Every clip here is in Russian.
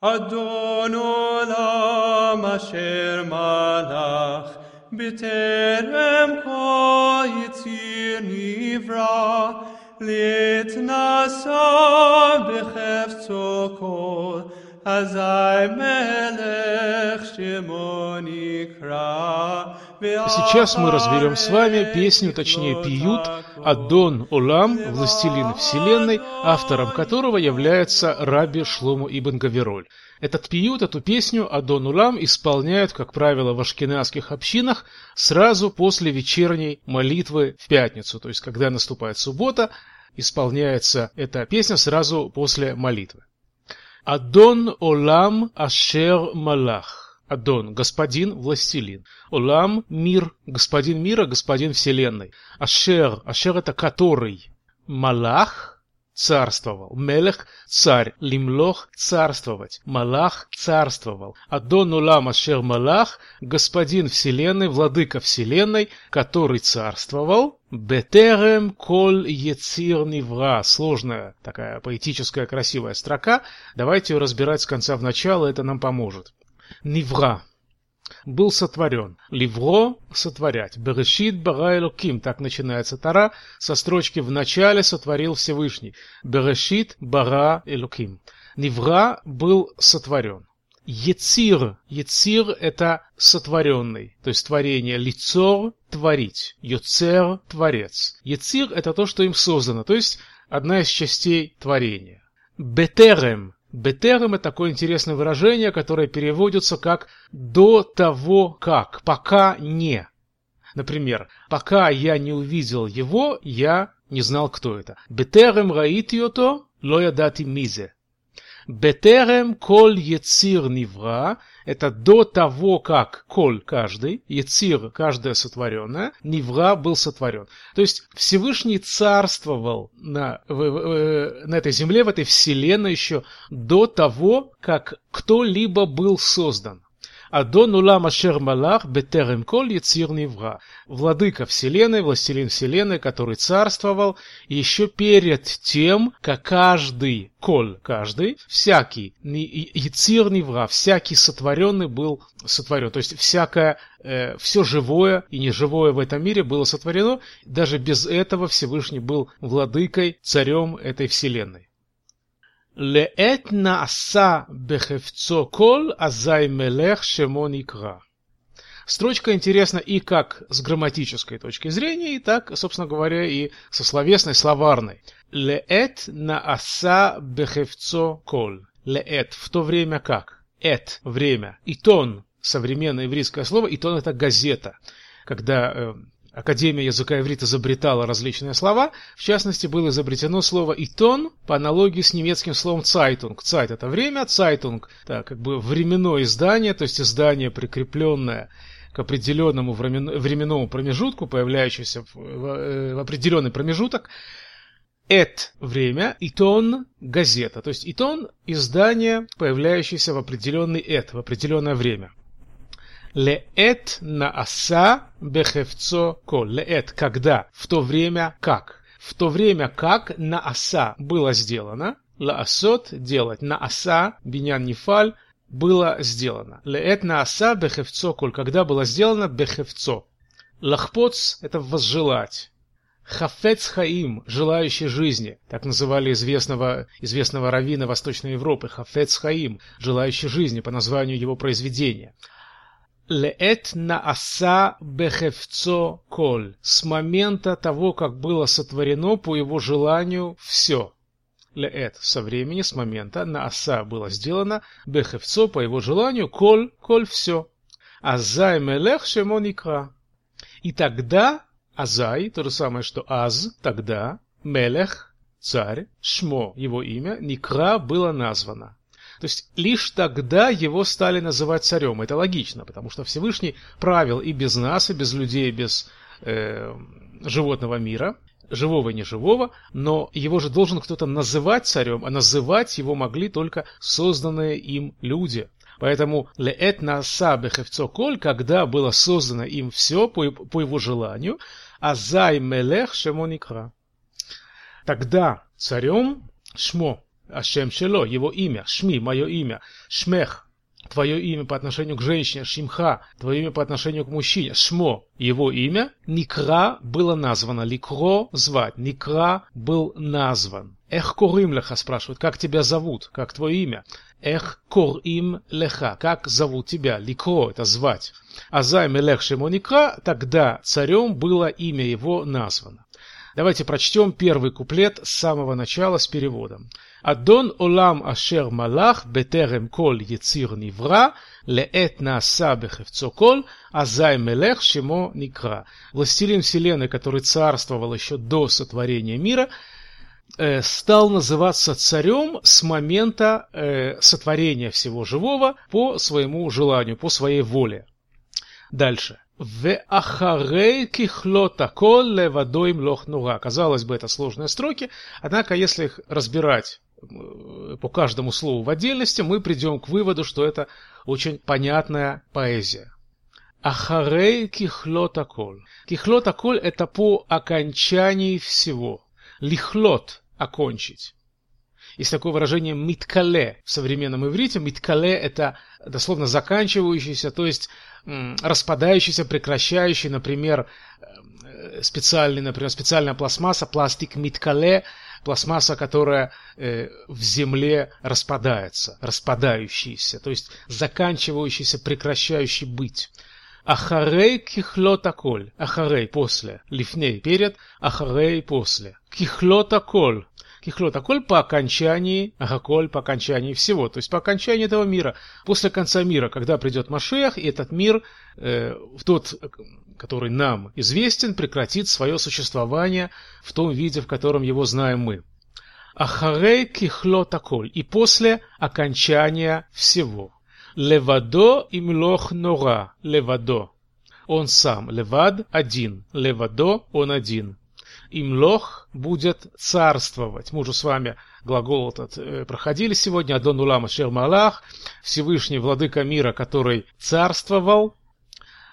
אדון עולם אשר מלך בטרם כה יציר נברא להתנשא בחפצו כל אזי מלך שמו נקרא Сейчас мы разберем с вами песню, точнее пиют Адон Олам, властелин вселенной, автором которого является Раби Шлому Ибн Гавероль. Этот пиют, эту песню Адон Улам исполняют, как правило, в ашкенадских общинах сразу после вечерней молитвы в пятницу, то есть когда наступает суббота, исполняется эта песня сразу после молитвы. Адон Олам Ашер Малах. Адон – господин, властелин. Олам – мир, господин мира, господин вселенной. Ашер – Ашер – это который. Малах – царствовал. Мелех – царь. Лимлох – царствовать. Малах – царствовал. Адон Улам Ашер Малах – господин вселенной, владыка вселенной, который царствовал. Бетерем коль ецир нивра. Сложная такая поэтическая красивая строка. Давайте ее разбирать с конца в начало, это нам поможет. Нивра был сотворен. Ливро – сотворять. Берешит бара элоким, так начинается Тара, со строчки «В начале сотворил Всевышний». Берешит бара элоким. Нивра был сотворен. Ецир. Ецир – это сотворенный, то есть творение. Лицор – творить. Йоцер – творец. Ецир – это то, что им создано, то есть одна из частей творения. Бетерем Бетерем – это такое интересное выражение, которое переводится как «до того как», «пока не». Например, «пока я не увидел его, я не знал, кто это». «Бетерем раитиото, ло ядати мизе». Бетерем коль ецир нивра – это до того, как коль каждый, ецир каждое сотворенное, нивра был сотворен. То есть Всевышний царствовал на, в, в, на этой земле, в этой вселенной еще до того, как кто-либо был создан. Адон улам ашер малах бетерем коль яцир невра. Владыка вселенной, властелин вселенной, который царствовал еще перед тем, как каждый, коль каждый, всякий, яцир невра, всякий сотворенный был сотворен. То есть всякое, э, все живое и неживое в этом мире было сотворено. Даже без этого Всевышний был владыкой, царем этой вселенной. לעת נעשה בחפצו כל, אזי מלך שמו נקרא. Строчка интересна и как с грамматической точки зрения, и так, собственно говоря, и со словесной, словарной. Леэт нааса бехевцо кол. Леэт в то время как. Эт – время. Итон – современное еврейское слово. Итон – это газета. Когда э, Академия языка иврит изобретала различные слова, в частности, было изобретено слово «עיתון» по аналогии с немецким словом «Zeitung». «Zeit» — это время, «Zeitung» — это как бы временное издание, то есть издание, прикрепленное к определенному временному промежутку, появляющемуся э, в определенный промежуток. «Эт» — время, «итон» — газета, то есть «итон» — издание, появляющееся в определенный «эт», в определенное время. Леэт нааса бехевцо кол. Леэт, когда, в то время как. В то время как нааса было сделано, лаасот делать, нааса, бинян нефаль, было сделано. Леэт нааса бехевцо коль, когда было сделано бехевцо. Лахпоц – это возжелать. Хафец Хаим, желающий жизни, так называли известного, известного раввина Восточной Европы, Хафец Хаим, желающий жизни по названию его произведения. Леэт нааса бехевцо коль. С момента того, как было сотворено по его желанию все. Леэт со времени, с момента нааса было сделано, бехевцо по его желанию, коль, коль все. Азай мелех шемоникра. И тогда Азай, то же самое, что Аз, тогда, Мелех, царь, Шмо, его имя, Никра было названо. То есть лишь тогда его стали называть царем. Это логично, потому что Всевышний правил и без нас, и без людей, и без э, животного мира, живого и неживого, но его же должен кто-то называть царем, а называть его могли только созданные им люди. Поэтому леэт наса бехевцо коль, когда было создано им все по, по его желанию, а зай мелех шемо никра. Тогда царем Шмо Ашем Шело, его имя, Шми, мое имя, Шмех, твое имя по отношению к женщине, Шимха, твое имя по отношению к мужчине, Шмо, его имя, Никра было названо, Ликро звать, Никра был назван. Эх корим леха спрашивают, как тебя зовут, как твое имя? Эх корим леха, как зовут тебя? Ликро, это звать. Азай мелех шимоникра, тогда царем было имя его названо. Давайте прочтем первый куплет с самого начала с переводом. Адон олам ашер малах бетерем кол яцир нивра, леэт нааса бехевцо кол, азай мелех шимо никра. Властелин вселенной, который царствовал еще до сотворения мира, э, стал называться царем с момента э, сотворения всего живого по своему желанию, по своей воле. Дальше. Веахарей кихлота кол левадо имлох нура. Казалось бы, это сложные строки, однако если их разбирать э, по каждому слову в отдельности, мы придем к выводу, что это очень понятная поэзия. Ахарей кихлота кол. Кихлота кол это по окончании всего. Лихлот – окончить. Есть такое выражение «миткале» в современном иврите. «Миткале» — это дословно заканчивающийся, то есть распадающийся, прекращающий, например, э, специальный, например, специальная пластмасса, пластик «миткале», пластмасса, которая э, в земле распадается, распадающийся, то есть заканчивающийся, прекращающий быть. Ахарей кихлот аколь. Ахарей после. Лифней перед. Ахарей после. Кихлот аколь. Кихлот Аколь по окончании, Агаколь по окончании всего, то есть по окончании этого мира, после конца мира, когда придет Машех, и этот мир, э, тот, который нам известен, прекратит свое существование в том виде, в котором его знаем мы. Ахарей кихлот аколь, и после окончания всего. Левадо и млох нора, левадо. Он сам, левад, один, левадо, он один имлох будет царствовать. Мы уже с вами глагол этот э, проходили сегодня. Адон Улама Шер Малах, Всевышний Владыка мира, который царствовал.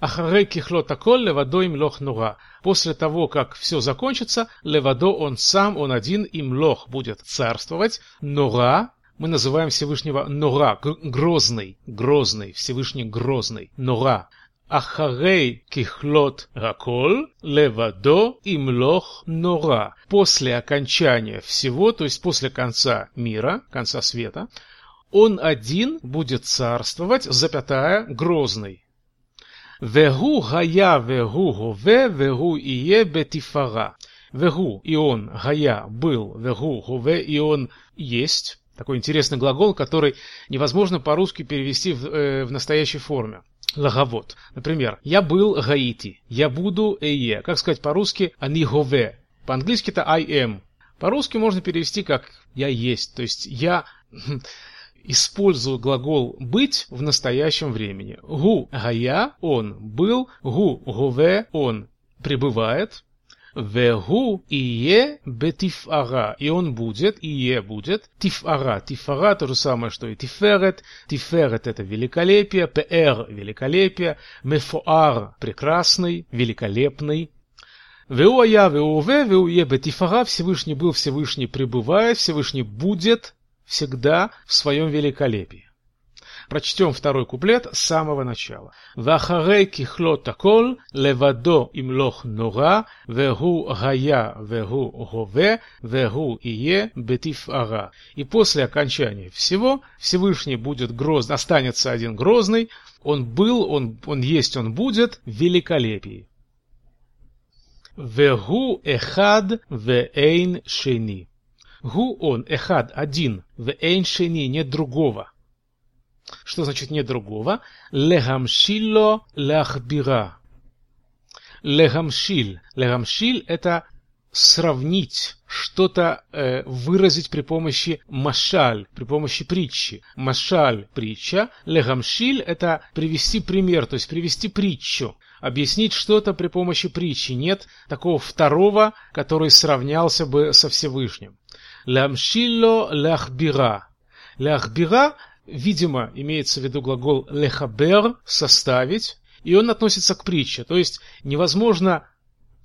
Ахарей кихлот аколь левадо имлох нура. После того, как все закончится, левадо он сам, он один, имлох будет царствовать. Нура, мы называем Всевышнего Нора, грозный, грозный, Всевышний грозный, Нора. Ахарей кихлот раколь, левадо имлох нора. После окончания всего, то есть после конца мира, конца света, он один будет царствовать, запятая, грозный. Вегу гая вегу гове, вегу ие бетифара. Вегу и он, гая, был, вегу гове и он есть. Такой интересный глагол, который невозможно по-русски перевести в, э, в настоящей форме. Лаговод. Например, я был Гаити, я буду Эе. Как сказать по-русски Они гове. По-английски это I am. По-русски можно перевести как я есть. То есть я использую глагол быть в настоящем времени. Гу гая он был, гу гове он пребывает, Вегу ие бетифара. И он будет, ие будет. Тифара. Тифара то же самое, что и тиферет. Тиферет это великолепие. Пр великолепие. Мефоар прекрасный, великолепный. Веуая, веуве, веуе бетифара. Всевышний был, Всевышний пребывает, Всевышний будет всегда в своем великолепии. Прочтем второй куплет с самого начала. «Вахарей кихлот акол, левадо имлох нора, вегу гая, вегу гове, вегу ие бетифара». И после окончания всего Всевышний будет грозный, останется один грозный, он был, он, он есть, он будет в. Вегу эхад веэйн шени. Гу он эхад один, веэйн шени нет другого. Что значит нет другого? Легамшило ляхбира. Легамшиль. Легамшиль это сравнить, что-то э, выразить при помощи машаль, при помощи притчи. Машаль – притча, легамшиль – это привести пример, то есть привести притчу, объяснить что-то при помощи притчи. Нет такого второго, который сравнялся бы со Всевышним. Лямшилло ляхбира. Ляхбира Видимо, имеется в виду глагол лехабер – составить, и он относится к притче. То есть невозможно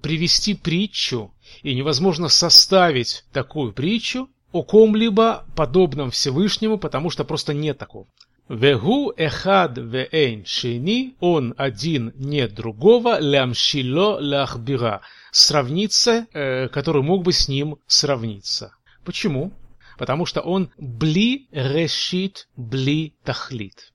привести притчу и невозможно составить такую притчу о ком-либо подобном Всевышнему, потому что просто нет такого. Вегу эхад веэйн шини, он один, нет другого, лямшило лахбира, сравниться, э, который мог бы с ним сравниться. Почему? Потому что он бли решит бли тахлит.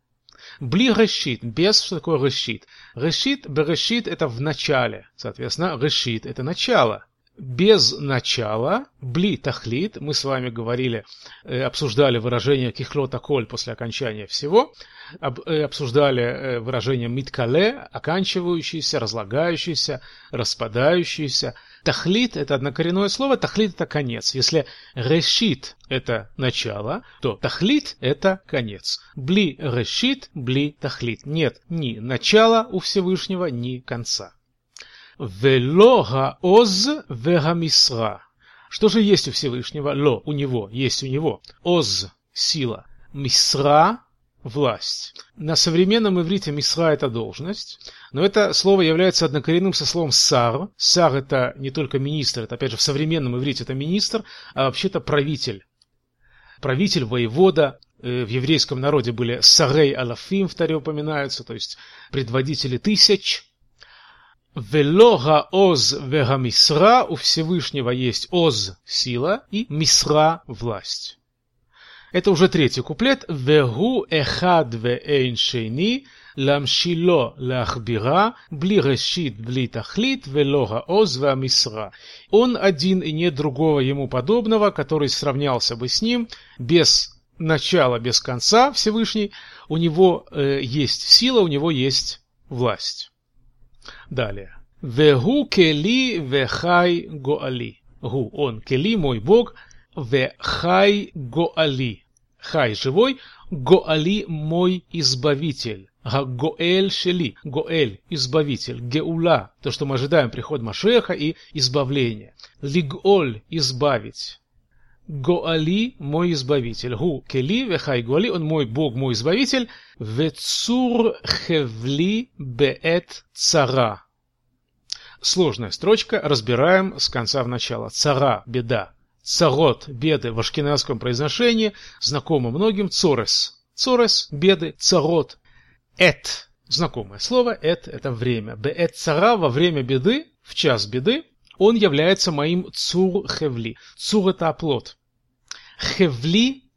Бли решит, без что такое решит. Решит, берешит это в начале, соответственно, решит это начало без начала, бли тахлит, мы с вами говорили, э, обсуждали выражение кихлота коль после окончания всего, э, обсуждали э, выражение миткале, оканчивающийся, разлагающийся, распадающийся. Тахлит – это однокоренное слово, тахлит – это конец. Если решит – это начало, то тахлит – это конец. Бли решит, бли тахлит. Нет ни начала у Всевышнего, ни конца. Вело хаоз вегамисра. Что же есть у Всевышнего? Ло, у него, есть у него. Оз – сила. Мисра – власть. На современном иврите мисра – это должность, но это слово является однокоренным со словом сар. Сар – это не только министр, это опять же в современном иврите это министр, а вообще-то правитель. Правитель, воевода, э, в еврейском народе были сарей алафим, в Таре упоминаются, то есть предводители тысяч, Вело оз вега мисра, у Всевышнего есть оз – сила и мисра – власть. Это уже третий куплет. Вегу эхад веэйн шейни, ламшило лахбира, бли решит, бли тахлит, вело оз мисра. Он один и нет другого ему подобного, который сравнялся бы с ним, без начала, без конца Всевышний. У него э, есть сила, у него есть власть. Далее. Вегу кели вехай гоали. Гу, он, кели, мой бог, вехай гоали. Хай, живой, гоали, мой избавитель. Гоэль шели, Гоэль, избавитель, Геула, то, что мы ожидаем, приход Машеха и избавление. Лиголь, избавить. Гоали, мой избавитель. Гу, кели, вехай, гоали, он мой Бог, мой избавитель. Вецур хевли беэт цара. Сложная строчка, разбираем с конца в начало. Цара – беда. Царот – беды в ашкеназском произношении, знакомо многим. Цорес – цорес – беды. Царот – эт – знакомое слово. Эт – это время. Беэт цара – во время беды, в час беды, он является моим цур хевли. Цур – это оплот. Хевли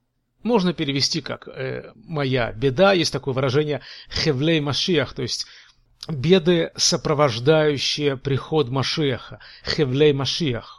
можно перевести как э, «моя беда». Есть такое выражение «хевлей машиях», то есть беды, сопровождающие приход Машеха, Хевлей Машиах.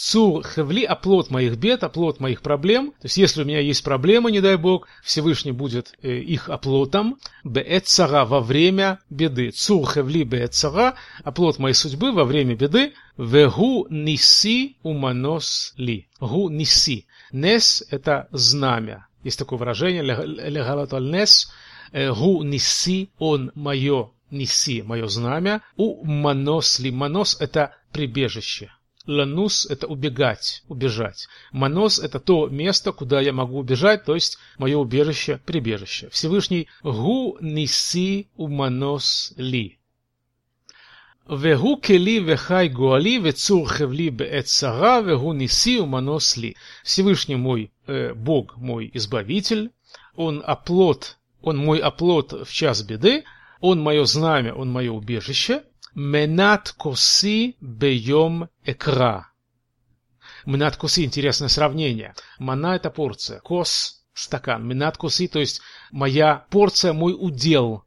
Цур Хевли – оплот моих бед, оплот моих проблем. То есть, если у меня есть проблемы, не дай Бог, Всевышний будет э, их оплотом. Беэт цара – во время беды. Цур Хевли беэт цара – оплот моей судьбы во время беды. Вегу ниси уманос ли. Гу ниси. Нес – это знамя. Есть такое выражение легалатуаль нес. Э, гу ниси – он мое неси мое знамя. У манос ли. Манос – это прибежище. Ланус – это убегать, убежать. Манос – это то место, куда я могу убежать, то есть мое убежище, прибежище. Всевышний Гу Ниси Уманос Ли. Вегу кели вехай гуали вецур хевли беэт сара вегу ниси уманос ли. Всевышний мой э, Бог, мой Избавитель, Он оплот, Он мой оплот в час беды, Он мое знамя, Он мое убежище, Менат коси бейом экра. Менат коси – интересное сравнение. Мана – это порция. Кос – стакан. Менат коси, то есть моя порция, мой удел.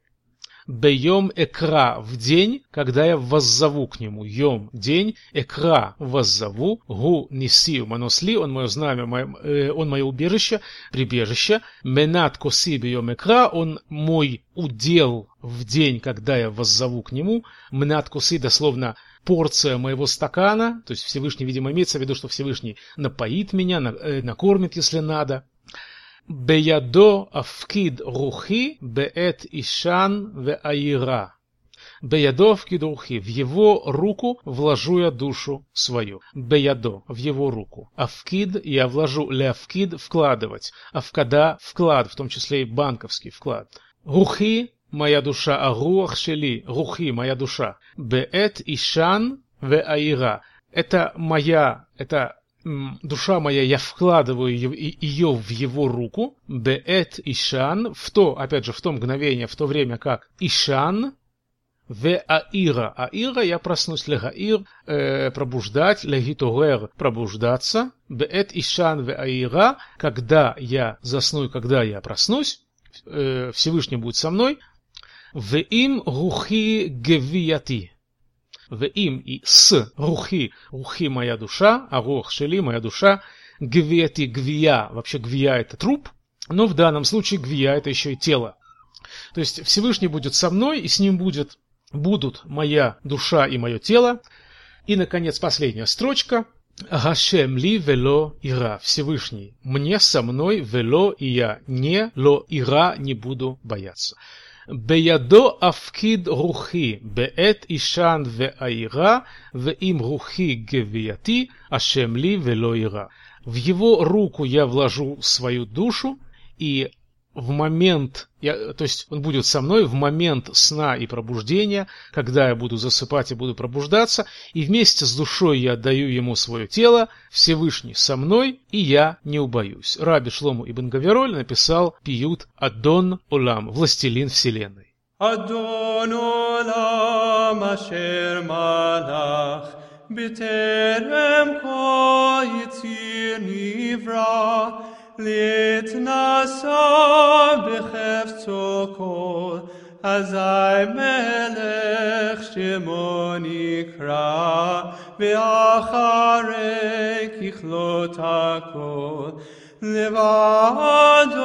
Бейом экра в день, когда я воззову к нему. Йом – день, экра – воззову. Гу неси маносли, он мое знамя, мое, э, он мое убежище, прибежище. Менат коси бейом экра, он мой удел в день, когда я воззову к нему. Менат коси дословно порция моего стакана, то есть Всевышний, видимо, имеется в виду, что Всевышний напоит меня, э, накормит, если надо. בידו אפקיד רוחי בעת אישן ואיירה. Беядо в кидурхи, в его руку вложу я душу свою. Беядо, в его руку. Авкид я вложу, лявкид вкладывать. Авкада вклад, в том числе и банковский вклад. Рухи моя душа, а руах шели, рухи моя душа. Беэт ишан ве аира. Это моя, это душа моя, я вкладываю ее в его руку, беэт ишан, в то, опять же, в то мгновение, в то время как ишан, в аира, аира, я проснусь, легаир, э, пробуждать, легитогер, пробуждаться, беэт ишан в аира, когда я засну и когда я проснусь, э, Всевышний будет со мной, в им рухи гевияти, им и с рухи, рухи моя душа, а рух шели моя душа, гвияти гвия, вообще гвия это труп, но в данном случае гвия это еще и тело. То есть Всевышний будет со мной, и с ним будет, будут моя душа и мое тело. И, наконец, последняя строчка. Гашем ли вело ира. Всевышний мне со мной вело и я не ло ира не буду бояться. בידו אפקיד רוחי, בעת אישן ואירע, ואם рухи гвияти, ашем ли вело ира. В его руку я вложу свою душу, и в момент, я, то есть он будет со мной в момент сна и пробуждения, когда я буду засыпать и буду пробуждаться, и вместе с душой я отдаю ему свое тело, Всевышний со мной, и я не убоюсь. Раби Шлому Ибн Гавероль написал пиют Адон Олам, властелин вселенной. Адон Олам Ашер Малах בטרם כה יציר נברא להתנסה בחפצו כל, אזי מלך שמו נקרא, ואחרי ככלות הכל, לבדו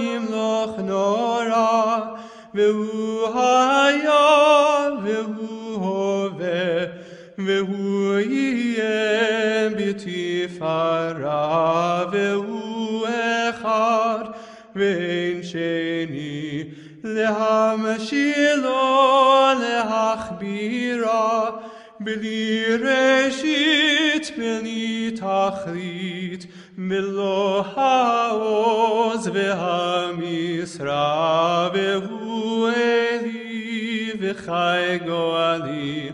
ימלוך נורא, והוא היה והוא הווה, והוא יהיה בתפארה, והוא אחד ואין שני, להמשילו להכבירה, בלי ראשית, בלי תכלית, מלוא העוז והמשרה, והוא אלי וחי גואלי,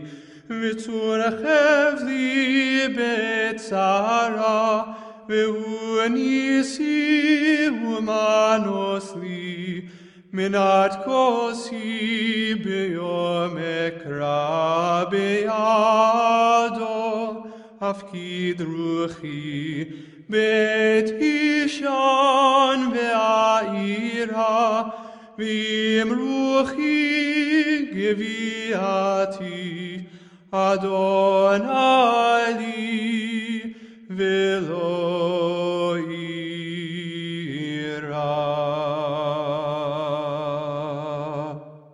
וצור חבלי בצרה, והוא ניסי ומנוס לי, מנת כוסי ביום אקרא בידו, הפקיד רוחי, בית אישן ועירה, ועם רוחי גביעתי, Adonai Veloi.